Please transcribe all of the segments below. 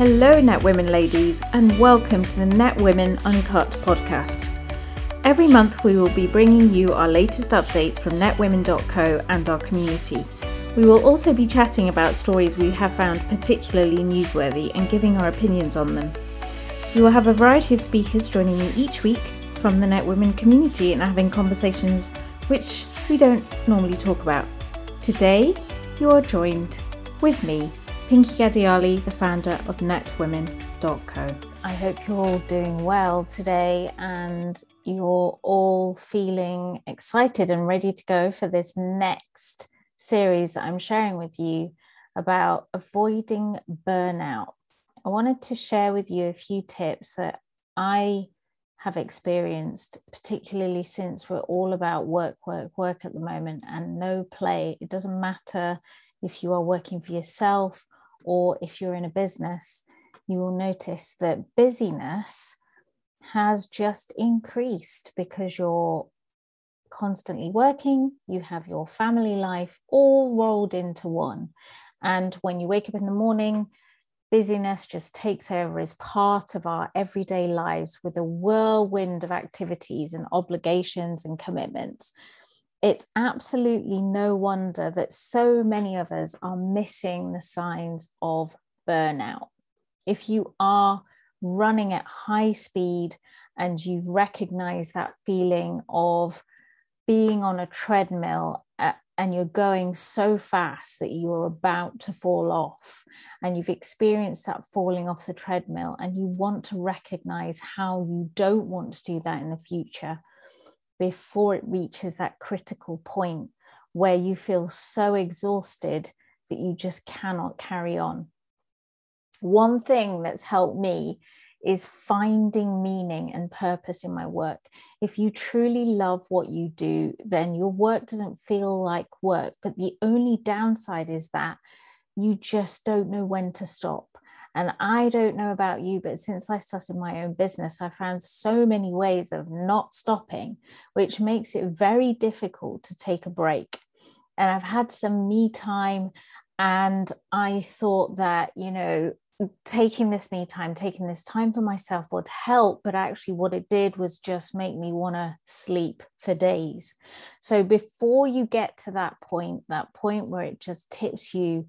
Hello, Net Women ladies, and welcome to the Net Women Uncut podcast. Every month, we will be bringing you our latest updates from netwomen.co and our community. We will also be chatting about stories we have found particularly newsworthy and giving our opinions on them. We will have a variety of speakers joining me each week from the Net Women community and having conversations which we don't normally talk about. Today, you are joined with me, Pinky Gadiali, the founder of netwomen.co. I hope you're all doing well today and you're all feeling excited and ready to go for this next series I'm sharing with you about avoiding burnout. I wanted to share with you a few tips that I have experienced, particularly since we're all about work, work, work at the moment and no play. It doesn't matter if you are working for yourself or if you're in a business, you will notice that busyness has just increased because you're constantly working, you have your family life all rolled into one. And when you wake up in the morning, busyness just takes over as part of our everyday lives with a whirlwind of activities and obligations and commitments. It's absolutely no wonder that so many of us are missing the signs of burnout. If you are running at high speed and you recognize that feeling of being on a treadmill at, and you're going so fast that you're about to fall off and you've experienced that falling off the treadmill and you want to recognize how you don't want to do that in the future before it reaches that critical point where you feel so exhausted that you just cannot carry on. One thing that's helped me is finding meaning and purpose in my work. If you truly love what you do, then your work doesn't feel like work. But the only downside is that you just don't know when to stop. And I don't know about you, but since I started my own business, I found so many ways of not stopping, which makes it very difficult to take a break. And I've had some me time, and I thought that, you know, taking this me time, taking this time for myself would help. But actually, what it did was just make me want to sleep for days. So before you get to that point, that point where it just tips you,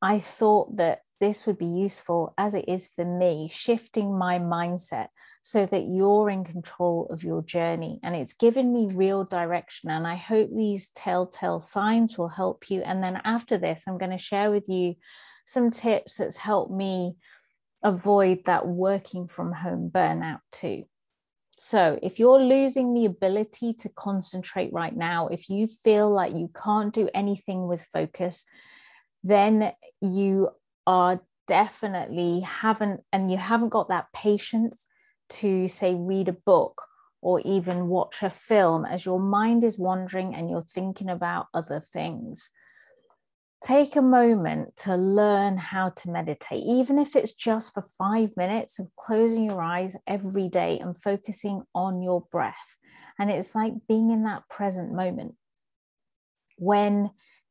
I thought that this would be useful as it is for me, shifting my mindset so that you're in control of your journey. And it's given me real direction. And I hope these telltale signs will help you. And then after this, I'm going to share with you some tips that's helped me avoid that working from home burnout too. So, if you're losing the ability to concentrate right now, if you feel like you can't do anything with focus, then you are definitely haven't and you haven't got that patience to say read a book or even watch a film as your mind is wandering and you're thinking about other things. Take a moment to learn how to meditate even if it's just for 5 minutes of closing your eyes every day and focusing on your breath. And it's like being in that present moment when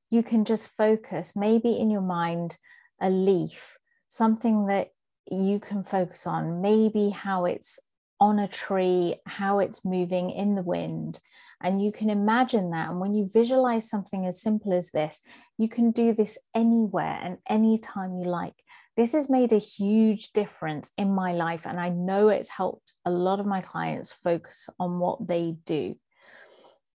you can just focus maybe in your mind a leaf, something that you can focus on, maybe how it's on a tree, how it's moving in the wind. And you can imagine that. And when you visualize something as simple as this, you can do this anywhere and anytime you like. This has made a huge difference in my life. And I know it's helped a lot of my clients focus on what they do.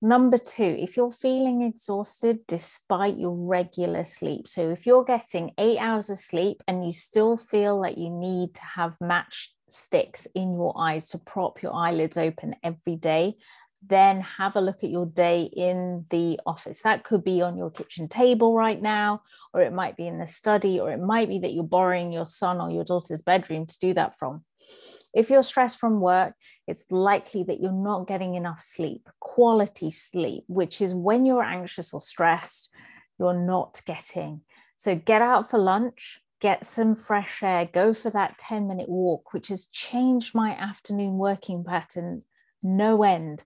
Number two, if you're feeling exhausted despite your regular sleep, so if you're getting eight hours of sleep and you still feel like you need to have match sticks in your eyes to prop your eyelids open every day, then have a look at your day in the office. That could be on your kitchen table right now, or it might be in the study, or it might be that you're borrowing your son or your daughter's bedroom to do that from. If you're stressed from work, it's likely that you're not getting enough sleep, quality sleep, which is when you're anxious or stressed, you're not getting. So get out for lunch, get some fresh air, go for that 10 minute walk, which has changed my afternoon working pattern no end.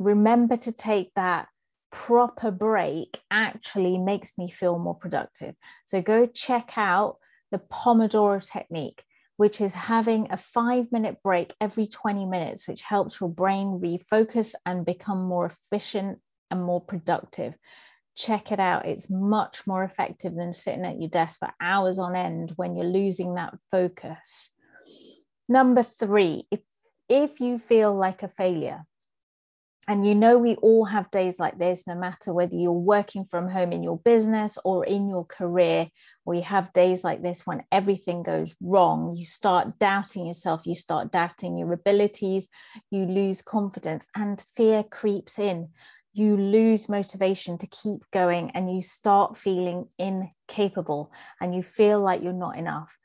Remember to take that proper break actually makes me feel more productive. So go check out the Pomodoro technique, which is having a five minute break every 20 minutes, which helps your brain refocus and become more efficient and more productive. Check it out. It's much more effective than sitting at your desk for hours on end when you're losing that focus. Number three, if, if you feel like a failure, and you know, we all have days like this, no matter whether you're working from home in your business or in your career, we have days like this when everything goes wrong. You start doubting yourself, you start doubting your abilities, you lose confidence, and fear creeps in. You lose motivation to keep going, and you start feeling incapable, and you feel like you're not enough.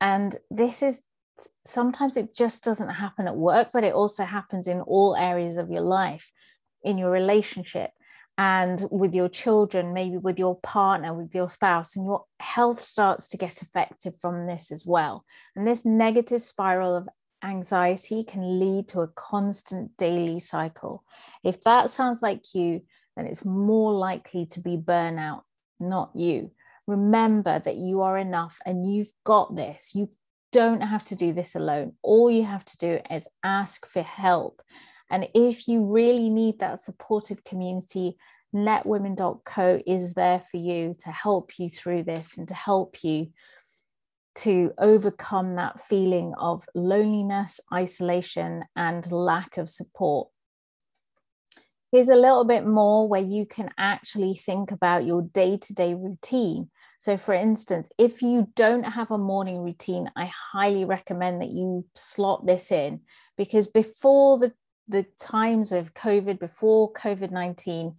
And this is sometimes it just doesn't happen at work, but it also happens in all areas of your life, in your relationship and with your children, maybe with your partner, with your spouse, and your health starts to get affected from this as well. And this negative spiral of anxiety can lead to a constant daily cycle. If that sounds like you, then it's more likely to be burnout, not you. Remember that you are enough and you've got this. You don't have to do this alone. All you have to do is ask for help. And if you really need that supportive community, netwomen.co is there for you to help you through this and to help you to overcome that feeling of loneliness, isolation, and lack of support. Here's a little bit more where you can actually think about your day to day routine. So, for instance, if you don't have a morning routine, I highly recommend that you slot this in because before the, the times of COVID, before COVID 19,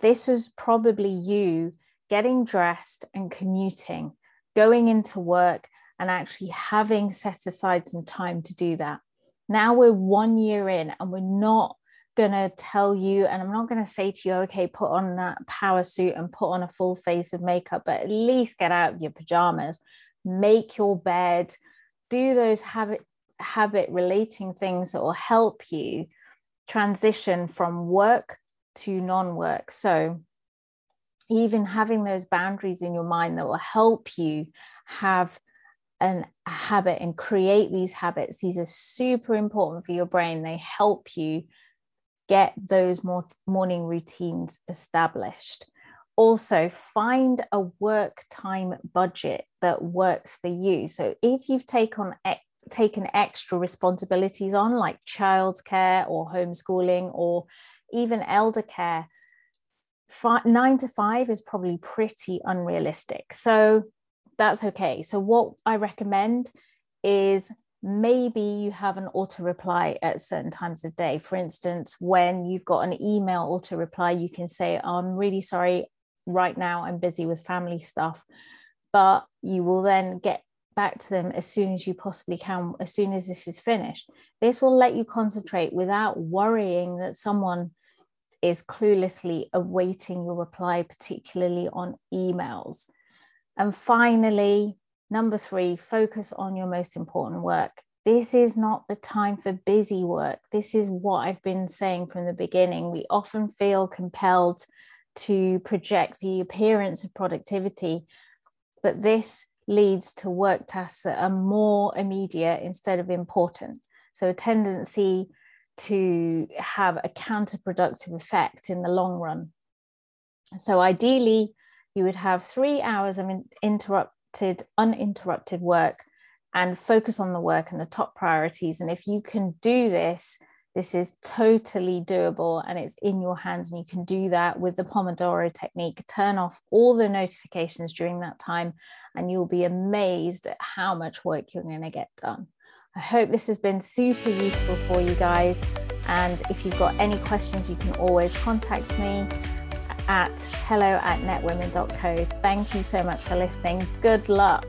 this was probably you getting dressed and commuting, going into work, and actually having set aside some time to do that. Now we're one year in and we're not going to tell you, and I'm not going to say to you, okay, put on that power suit and put on a full face of makeup, but at least get out of your pajamas, make your bed, do those habit habit relating things that will help you transition from work to non-work. So even having those boundaries in your mind that will help you have an, habit and create these habits. These are super important for your brain. They help you get those more morning routines established. Also, find a work time budget that works for you. So, if you've taken taken extra responsibilities on, like childcare or homeschooling or even elder care, five, nine to five is probably pretty unrealistic. So, that's okay. So, what I recommend is maybe you have an auto reply at certain times of day. For instance, when you've got an email auto reply, you can say, oh, I'm really sorry, right now I'm busy with family stuff. But you will then get back to them as soon as you possibly can, as soon as this is finished. This will let you concentrate without worrying that someone is cluelessly awaiting your reply, particularly on emails. And finally, Number three, focus on your most important work. This is not the time for busy work. This is what I've been saying from the beginning. We often feel compelled to project the appearance of productivity, but this leads to work tasks that are more immediate instead of important. So, a tendency to have a counterproductive effect in the long run. So, ideally, you would have three hours of interrupt uninterrupted, uninterrupted work and focus on the work and the top priorities. And if you can do this, this is totally doable and it's in your hands, and you can do that with the Pomodoro technique. Turn off all the notifications during that time, and you'll be amazed at how much work you're going to get done. I hope this has been super useful for you guys. And if you've got any questions, you can always contact me at hello at netwomen.co. Thank you so much for listening. Good luck.